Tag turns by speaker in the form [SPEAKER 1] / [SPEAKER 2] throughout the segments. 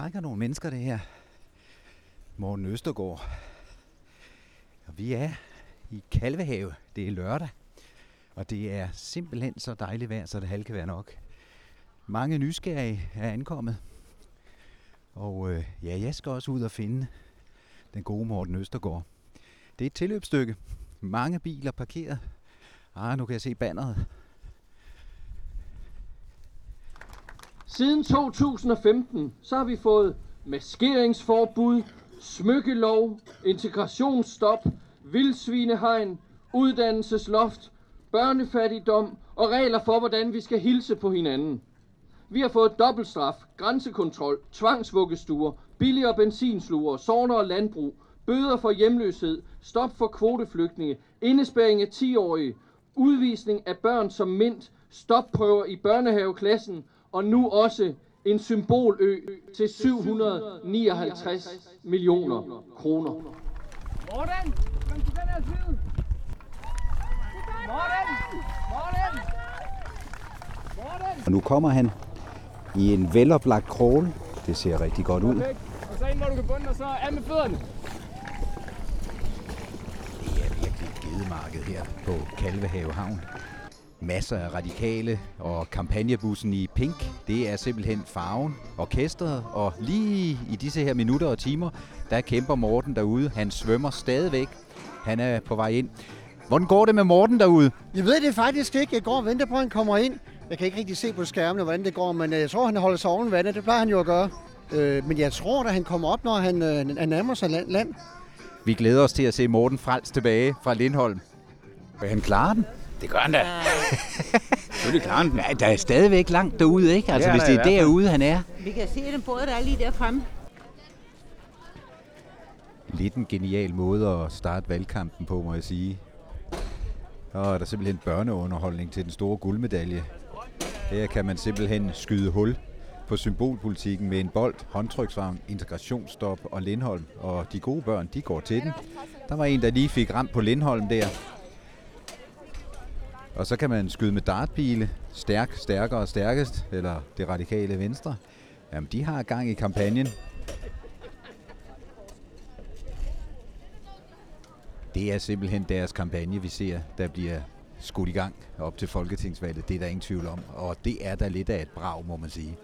[SPEAKER 1] trækker nogle mennesker, det her. Morten Østergaard. Og vi er i Kalvehave. Det er lørdag. Og det er simpelthen så dejligt vejr, så det halv kan være nok. Mange nysgerrige er ankommet. Og øh, ja, jeg skal også ud og finde den gode Morten Østergaard. Det er et tilløbsstykke. Mange biler parkeret. Ah, nu kan jeg se banneret.
[SPEAKER 2] Siden 2015, så har vi fået maskeringsforbud, smykkelov, integrationsstop, vildsvinehegn, uddannelsesloft, børnefattigdom og regler for, hvordan vi skal hilse på hinanden. Vi har fået dobbeltstraf, grænsekontrol, tvangsvuggestuer, billigere benzinsluger, sovner og landbrug, bøder for hjemløshed, stop for kvoteflygtninge, indespæring af 10-årige, udvisning af børn som mint, stopprøver i børnehaveklassen og nu også en symbolø til 759 millioner kroner.
[SPEAKER 3] Morten, kom til den her side. Morten, Morten, Morten.
[SPEAKER 1] Og nu kommer han i en veloplagt krog. Det ser rigtig godt ud.
[SPEAKER 3] Og så ind, hvor du kan bunde, og så af med fødderne.
[SPEAKER 1] Det er virkelig et gedemarked her på Kalvehave Havn. Masser af radikale og kampagnebussen i pink. Det er simpelthen farven, orkestret, og lige i disse her minutter og timer, der kæmper Morten derude. Han svømmer stadigvæk. Han er på vej ind. Hvordan går det med Morten derude?
[SPEAKER 4] Jeg ved det faktisk ikke. Jeg går og venter på, at han kommer ind. Jeg kan ikke rigtig se på skærmene, hvordan det går, men øh, jeg tror, han holder sig oven vandet. Det plejer han jo at gøre. Øh, men jeg tror, at han kommer op, når han, øh, han nærmer sig land. land.
[SPEAKER 1] Vi glæder os til at se Morten Frals tilbage fra Lindholm. Vil han klare den? Det gør han da.
[SPEAKER 5] Selvfølgelig klarer han den.
[SPEAKER 1] Ja, der er stadigvæk langt derude, ikke? Altså,
[SPEAKER 5] Det er
[SPEAKER 1] hvis det er derude, han er.
[SPEAKER 6] Vi kan se den båd, der er lige der fremme.
[SPEAKER 1] Lidt en genial måde at starte valgkampen på, må jeg sige. Og er der simpelthen børneunderholdning til den store guldmedalje. Her kan man simpelthen skyde hul på symbolpolitikken med en bold, håndtryksvagn, integrationsstop og Lindholm. Og de gode børn, de går til den. Der var en, der lige fik ramt på Lindholm der. Og så kan man skyde med dartpile. Stærk, stærkere og stærkest. Eller det radikale venstre. Jamen, de har gang i kampagnen. Det er simpelthen deres kampagne, vi ser, der bliver skudt i gang op til Folketingsvalget. Det er der ingen tvivl om. Og det er da lidt af et brag, må man sige.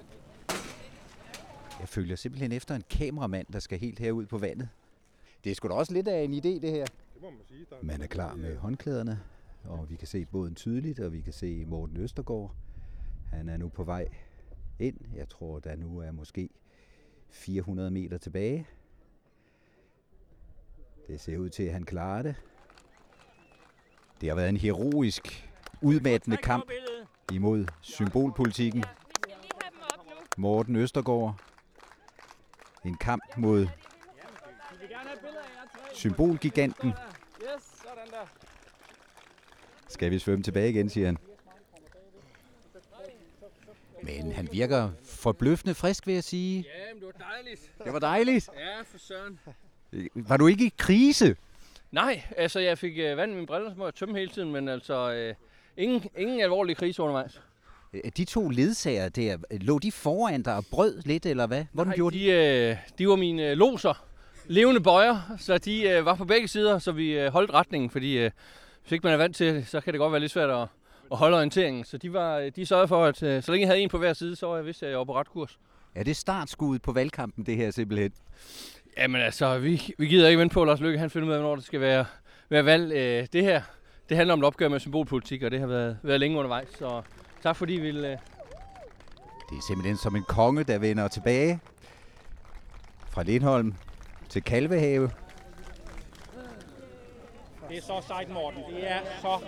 [SPEAKER 1] Jeg følger simpelthen efter en kameramand, der skal helt herud på vandet. Det er sgu da også lidt af en idé, det her. Man er klar med håndklæderne, og vi kan se båden tydeligt, og vi kan se Morten Østergaard. Han er nu på vej ind. Jeg tror, der nu er måske 400 meter tilbage. Det ser ud til, at han klarer det. Det har været en heroisk, udmattende kamp imod symbolpolitikken. Morten Østergaard. En kamp mod symbolgiganten. Skal vi svømme tilbage igen, siger han. Men han virker forbløffende frisk, vil jeg sige.
[SPEAKER 3] Ja, men det var dejligt.
[SPEAKER 1] Det var dejligt.
[SPEAKER 3] Ja, for søren.
[SPEAKER 1] Var du ikke i krise?
[SPEAKER 3] Nej, altså jeg fik øh, vand i mine briller, så må jeg tømme hele tiden, men altså øh, ingen, ingen alvorlig krise undervejs.
[SPEAKER 1] De to ledsager der, lå de foran dig og brød lidt, eller hvad? Hvordan
[SPEAKER 3] Nej,
[SPEAKER 1] gjorde de?
[SPEAKER 3] de, øh, de var mine øh, loser, levende bøjer, så de øh, var på begge sider, så vi øh, holdt retningen, fordi øh, hvis ikke man er vant til det, så kan det godt være lidt svært at, at holde orienteringen. Så de, var, de sørgede for, at øh, så længe jeg havde en på hver side, så var jeg vidst, at jeg var på ret kurs.
[SPEAKER 1] Er det startskuddet på valgkampen, det her simpelthen?
[SPEAKER 3] Jamen altså, vi, vi gider ikke vente på, at Lars Løkke han finder ud af, hvornår det skal være, være valg. Øh, det her, det handler om et opgør med symbolpolitik, og det har været, været længe undervejs. Så tak fordi I ville... Øh,
[SPEAKER 1] Det er simpelthen som en konge, der vender tilbage fra Lindholm til Kalvehave.
[SPEAKER 7] Det er så sejt, Morten. Det er så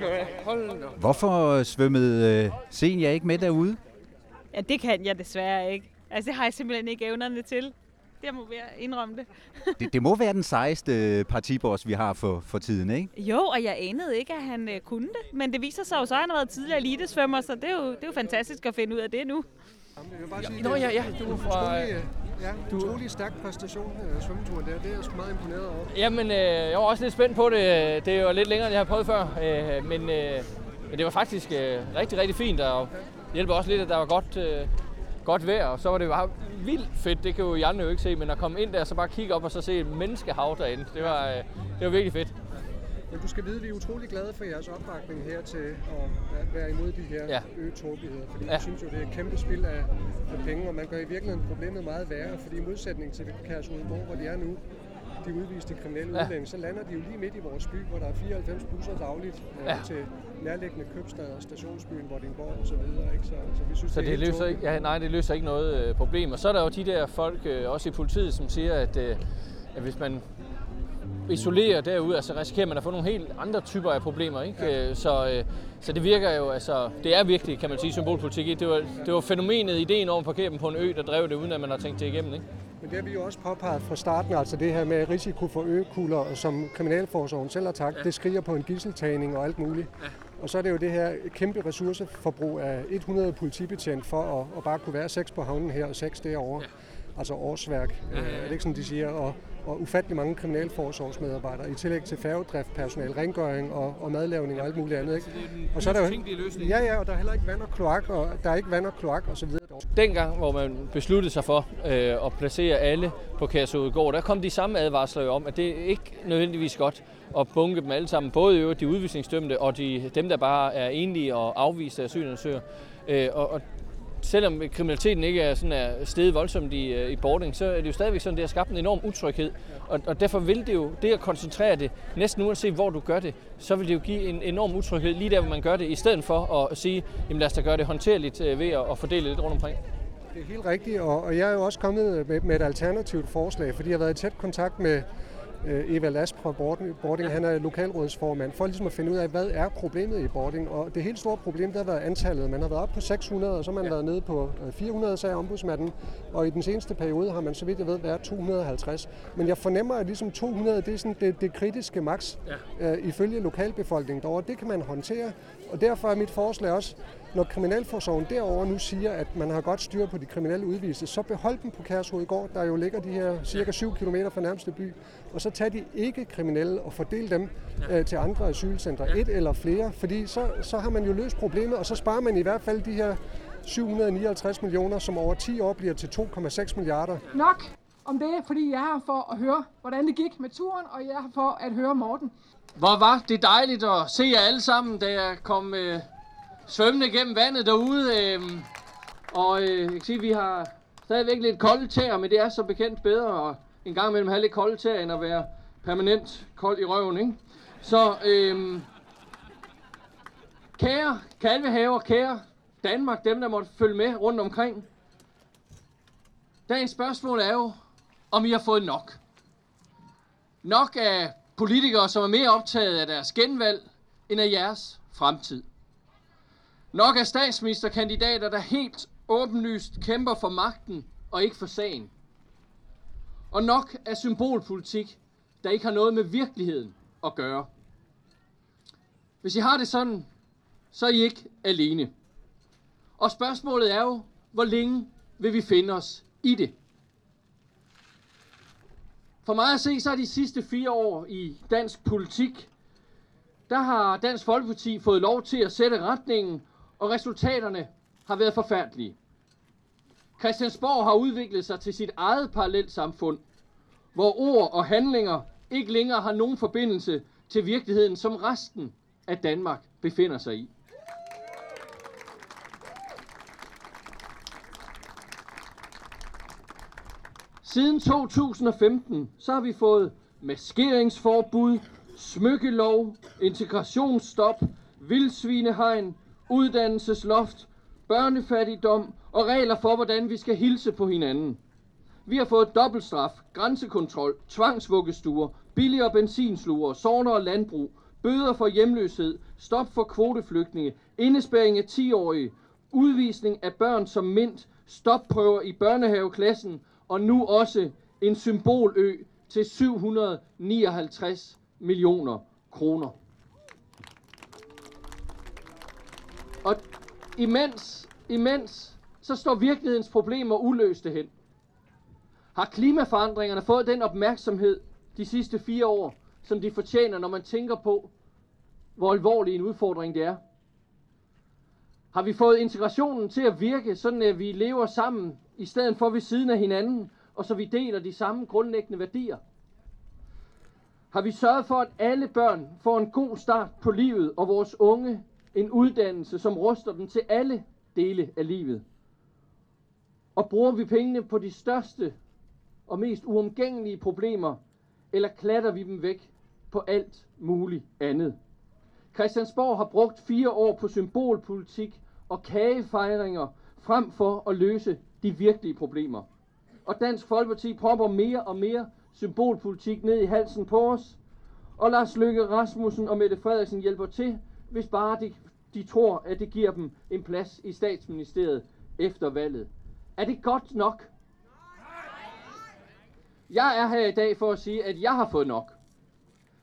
[SPEAKER 3] da.
[SPEAKER 1] Hvorfor svømmede øh, Senior ikke med derude?
[SPEAKER 8] Ja, det kan jeg desværre ikke. Altså, det har jeg simpelthen ikke evnerne til. Det må jeg indrømme det.
[SPEAKER 1] Det, det må være den sejeste partiboss, vi har for, for tiden, ikke?
[SPEAKER 8] Jo, og jeg anede ikke, at han øh, kunne det. Men det viser sig jo så, at han har været tidligere elitesvømmer, så det er, jo, det er jo fantastisk at finde ud af det nu.
[SPEAKER 3] Nå ja, ja, du er fra...
[SPEAKER 9] Ja, utrolig stærk præstation, øh, svømmeturen der. Det er jeg sgu meget imponeret over.
[SPEAKER 3] Jamen, øh, jeg var også lidt spændt på det. Det er jo lidt længere, end jeg har prøvet før. Øh, men, øh, men det var faktisk øh, rigtig, rigtig fint. Og det hjælper også lidt, at der var godt, øh, godt vejr, og så var det bare vildt fedt. Det kan jo I andre jo ikke se, men at komme ind der, så bare kigge op og så se et menneskehav derinde. Det var, øh, det var virkelig fedt.
[SPEAKER 9] Men du skal vide, at vi er utrolig glade for jeres opbakning her til at være imod de her
[SPEAKER 3] Ja.
[SPEAKER 9] øgetåbeligheder. Fordi
[SPEAKER 3] Ja.
[SPEAKER 9] vi synes jo, det er et kæmpe spil af, af penge, og man gør i virkeligheden problemet meget værre. Fordi i modsætning til Kærshovedgård, hvor de er nu, de udviste kriminelle
[SPEAKER 3] Ja.
[SPEAKER 9] udlændinge, så lander de jo lige midt i vores by, hvor der er 94 busser dagligt øh,
[SPEAKER 3] Ja.
[SPEAKER 9] til nærliggende købstad og stationsbyen Vordingborg og så videre. Ikke? Så, så vi synes,
[SPEAKER 3] Så
[SPEAKER 9] det,
[SPEAKER 3] det løser ikke, ja, nej, det løser ikke noget øh, problem. Og så er der jo de der folk, øh, også i politiet, som siger, at, øh, at hvis man isolerer derude, altså risikerer man at få nogle helt andre typer af problemer. Ikke? Ja. Så, øh, så det virker jo, altså, det er virkelig, kan man sige, symbolpolitik. Det var, det var fænomenet, ideen om at parkere dem på en ø, der drev det, uden at man har tænkt det igennem. Ikke?
[SPEAKER 9] Men det har vi jo også påpeget fra starten, altså det her med risiko for øgekugler, som Kriminalforsorgen selv har sagt, ja. det skriger på en gisseltagning og alt muligt. Ja. Og så er det jo det her kæmpe ressourceforbrug af 100 politibetjent for at, at bare kunne være seks på havnen her og seks derovre. Ja. Altså årsværk, ja, ja, ja. er det ikke sådan, de siger? Og, og ufattelig mange kriminalforsorgsmedarbejdere, i tillæg til færgedrift, personal, rengøring og, og madlavning og alt muligt andet. Ikke? Og så er der jo, ja, ja, og der er heller ikke vand og kloak, og der er ikke vand og kloak og så videre.
[SPEAKER 3] Dengang, hvor man besluttede sig for øh, at placere alle på Kærshovedgård, der kom de samme advarsler jo om, at det er ikke nødvendigvis godt at bunke dem alle sammen. Både i øvrigt de udvisningsdømte og de, dem, der bare er enlige og afviste asylansøgere. Øh, og, og selvom kriminaliteten ikke er sådan er steget voldsomt i, øh, i boarding, så er det jo stadigvæk sådan, det har skabt en enorm utryghed. Og, og derfor vil det jo, det at koncentrere det, næsten uanset hvor du gør det, så vil det jo give en enorm utryghed lige der, hvor man gør det, i stedet for at sige, jamen lad os da gøre det håndterligt øh, ved at, at fordele lidt rundt omkring.
[SPEAKER 9] Det er helt rigtigt, og, og jeg er jo også kommet med, med et alternativt forslag, fordi jeg har været i tæt kontakt med øh, Eva Last fra Bording. Bording. Han er lokalrådsformand, for ligesom at finde ud af, hvad er problemet i Bording. Og det helt store problem, der har været antallet. Man har været oppe på 600, og så har man ja. været nede på øh, 400, sagde ombudsmanden. Og i den seneste periode har man, så vidt jeg ved, været 250. Men jeg fornemmer, at ligesom 200, det er sådan det, det kritiske max ja. øh, ifølge lokalbefolkningen derovre. Det kan man håndtere, og derfor er mit forslag også, når Kriminalforsorgen derovre nu siger, at man har godt styr på de kriminelle udviste, så behold dem på Kærshovedgård, der jo ligger de her cirka 7 km fra nærmeste by, og så tag de ikke kriminelle og fordel dem øh, til andre asylcentre, et eller flere, fordi så, så har man jo løst problemet, og så sparer man i hvert fald de her 759 millioner, som over 10 år bliver til 2,6 milliarder.
[SPEAKER 10] Nok om det, fordi jeg er her for at høre, hvordan det gik med turen, og jeg er her for at høre Morten.
[SPEAKER 2] Hvor var det dejligt at se jer alle sammen, da jeg kom øh, svømmende gennem vandet derude. Øh, og øh, jeg kan sige, vi har stadigvæk lidt kolde tæer, men det er så bekendt bedre at en gang imellem have lidt kolde tæer, end at være permanent kold i røven, ikke? Så øh, kære kalvehaver, kære Danmark, dem der måtte følge med rundt omkring. Dagens spørgsmål er jo, om I har fået nok. Nok af politikere, som er mere optaget af deres genvalg, end af jeres fremtid. Nok af statsministerkandidater, der helt åbenlyst kæmper for magten og ikke for sagen. Og nok af symbolpolitik, der ikke har noget med virkeligheden at gøre. Hvis I har det sådan, så er I ikke alene. Og spørgsmålet er jo, hvor længe vil vi finde os i det? For mig at se, så er de sidste fire år i dansk politik, der har Dansk Folkeparti fået lov til at sætte retningen, og resultaterne har været forfærdelige. Christiansborg har udviklet sig til sit eget parallelt samfund, hvor ord og handlinger ikke længere har nogen forbindelse til virkeligheden, som resten af Danmark befinder sig i. Siden 2015, så har vi fået maskeringsforbud, smykkelov, integrationsstop, vildsvinehegn, uddannelsesloft, børnefattigdom og regler for, hvordan vi skal hilse på hinanden. Vi har fået dobbeltstraf, grænsekontrol, tvangsvuggestuer, billigere benzinsluger, sovner og landbrug, bøder for hjemløshed, stop for kvoteflygtninge, indespæring af 10-årige, udvisning af børn som mint, stopprøver i børnehaveklassen og nu også en symbolø til 759 millioner kroner. Imens, imens, så står virkelighedens problemer uløste hen. Har klimaforandringerne fået den opmærksomhed de sidste fire år, som de fortjener, når man tænker på, hvor alvorlig en udfordring det er? Har vi fået integrationen til at virke, sådan at vi lever sammen, i stedet for ved siden af hinanden, og så vi deler de samme grundlæggende værdier? Har vi sørget for, at alle børn får en god start på livet, og vores unge en uddannelse, som ruster dem til alle dele af livet? Og bruger vi pengene på de største og mest uomgængelige problemer, eller klatter vi dem væk på alt muligt andet? Christiansborg har brugt fire år på symbolpolitik og kagefejringer frem for at løse de virkelige problemer. Og Dansk Folkeparti propper mere og mere symbolpolitik ned i halsen på os. Og Lars Løkke Rasmussen og Mette Frederiksen hjælper til, hvis bare de, de tror, at det giver dem en plads i statsministeriet efter valget. Er det godt nok? Jeg er her i dag for at sige, at jeg har fået nok.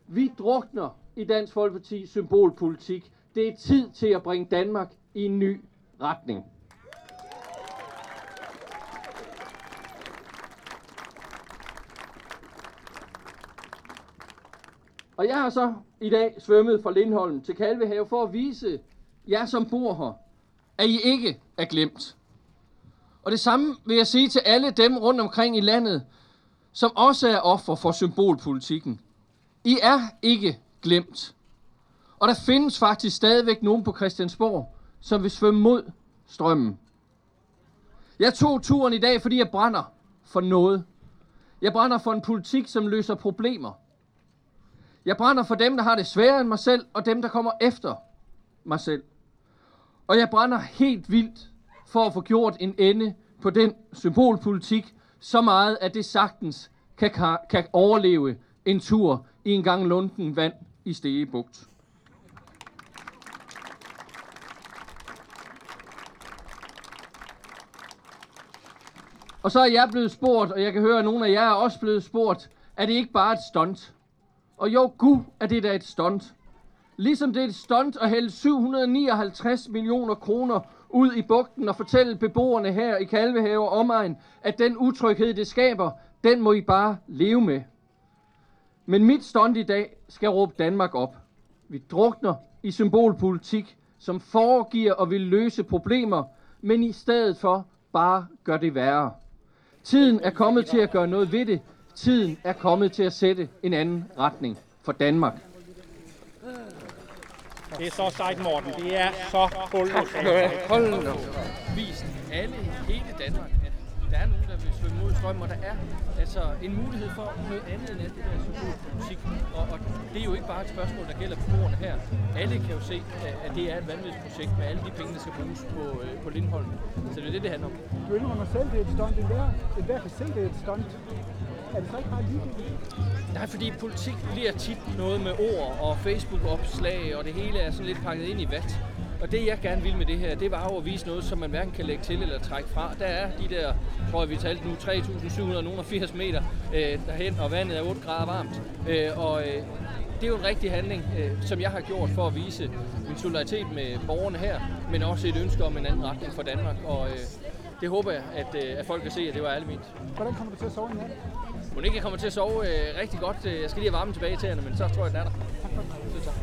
[SPEAKER 2] Vi drukner i Dansk Folkeparti symbolpolitik. Det er tid til at bringe Danmark i en ny retning. Og jeg har så i dag svømmet fra Lindholm til Kalvehave for at vise jer, som bor her, at I ikke er glemt. Og det samme vil jeg sige til alle dem rundt omkring i landet, som også er offer for symbolpolitikken. I er ikke glemt. Og der findes faktisk stadigvæk nogen på Christiansborg, som vil svømme mod strømmen. Jeg tog turen i dag, fordi jeg brænder for noget. Jeg brænder for en politik, som løser problemer. Jeg brænder for dem, der har det sværere end mig selv, og dem, der kommer efter mig selv. Og jeg brænder helt vildt for at få gjort en ende på den symbolpolitik, så meget, at det sagtens kan, kan overleve en tur i en gang lunden vand i Stegebugt. Og så er jeg blevet spurgt, og jeg kan høre, at nogle af jer er også blevet spurgt, er det ikke bare et stunt? Og jo, gud er det da et stunt. Ligesom det er et stunt at hælde 759 millioner kroner ud i bugten og fortælle beboerne her i Kalvehave og omegn, at den utryghed, det skaber, den må I bare leve med. Men mit stunt i dag skal råbe Danmark op. Vi drukner i symbolpolitik, som foregiver og vil løse problemer, men i stedet for bare gør det værre. Tiden er kommet til at gøre noget ved det. Tiden er kommet til at sætte en anden retning for Danmark.
[SPEAKER 7] Det er så sejt, Morten. Det er så
[SPEAKER 3] nu. Vist alle i hele Danmark, at der er nogen, der vil svømme mod strøm, og der er altså en mulighed for noget andet end alt det der symbolpolitik. Og, og det er jo ikke bare et spørgsmål, der gælder beboerne her. Alle kan jo se, at det er et vanvittigt projekt med alle de penge, der skal bruges på, øh, på Lindholm. Så det er det, det handler om.
[SPEAKER 11] Du indrømmer selv, det er et stunt. En hver kan se, det er et stunt. Er det så ikke bare ligegyldigt?
[SPEAKER 3] Nej, fordi politik bliver tit noget med ord og Facebook-opslag, og det hele er sådan lidt pakket ind i vat. Og det jeg gerne vil med det her, det var jo at vise noget, som man hverken kan lægge til eller trække fra. Der er de der, tror jeg vi talte nu, 3.780 meter øh, derhen, og vandet er 8 grader varmt. Øh, og øh, det er jo en rigtig handling, øh, som jeg har gjort for at vise min solidaritet med borgerne her, men også et ønske om en anden retning for Danmark. Og øh, det håber jeg, at, øh, at folk kan se, at det var ærligt ment.
[SPEAKER 11] Hvordan kommer du til at sove i nat?
[SPEAKER 3] Må ikke, jeg kommer til at sove øh, rigtig godt. Øh, jeg skal lige have varmen tilbage til hende, men så tror jeg, den er der. Tak for det. tak.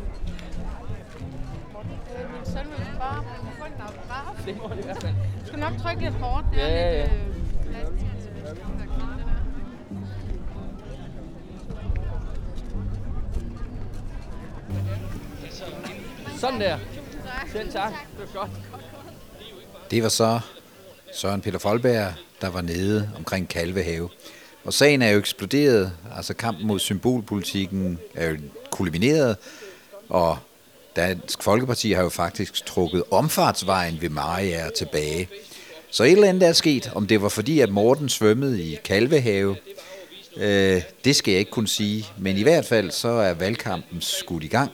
[SPEAKER 6] Min søn vil bare få en autograf.
[SPEAKER 3] Det må det i hvert fald.
[SPEAKER 6] Du skal nok trykke lidt hårdt. Det er
[SPEAKER 3] ja,
[SPEAKER 6] lidt,
[SPEAKER 3] ja.
[SPEAKER 6] Øh,
[SPEAKER 3] Sådan der. Selv tak. Det var godt.
[SPEAKER 1] Det var så Søren Peter Folberg, der var nede omkring Kalvehave. Og sagen er jo eksploderet, altså kampen mod symbolpolitikken er jo kulmineret, og Dansk Folkeparti har jo faktisk trukket omfartsvejen ved Mariager tilbage. Så et eller andet er sket, om det var fordi, at Morten svømmede i Kalvehave, øh, det skal jeg ikke kunne sige, men i hvert fald så er valgkampen skudt i gang.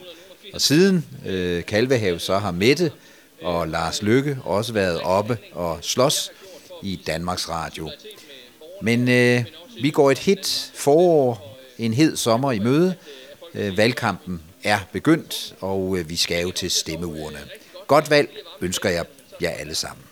[SPEAKER 1] Og siden øh, Kalvehave så har Mette og Lars Lykke også været oppe og slås i Danmarks Radio. Men øh, vi går et hit forår, en hed sommer i møde. Øh, valgkampen er begyndt, og øh, vi skal jo til stemmeurene. Godt valg ønsker jeg jer alle sammen.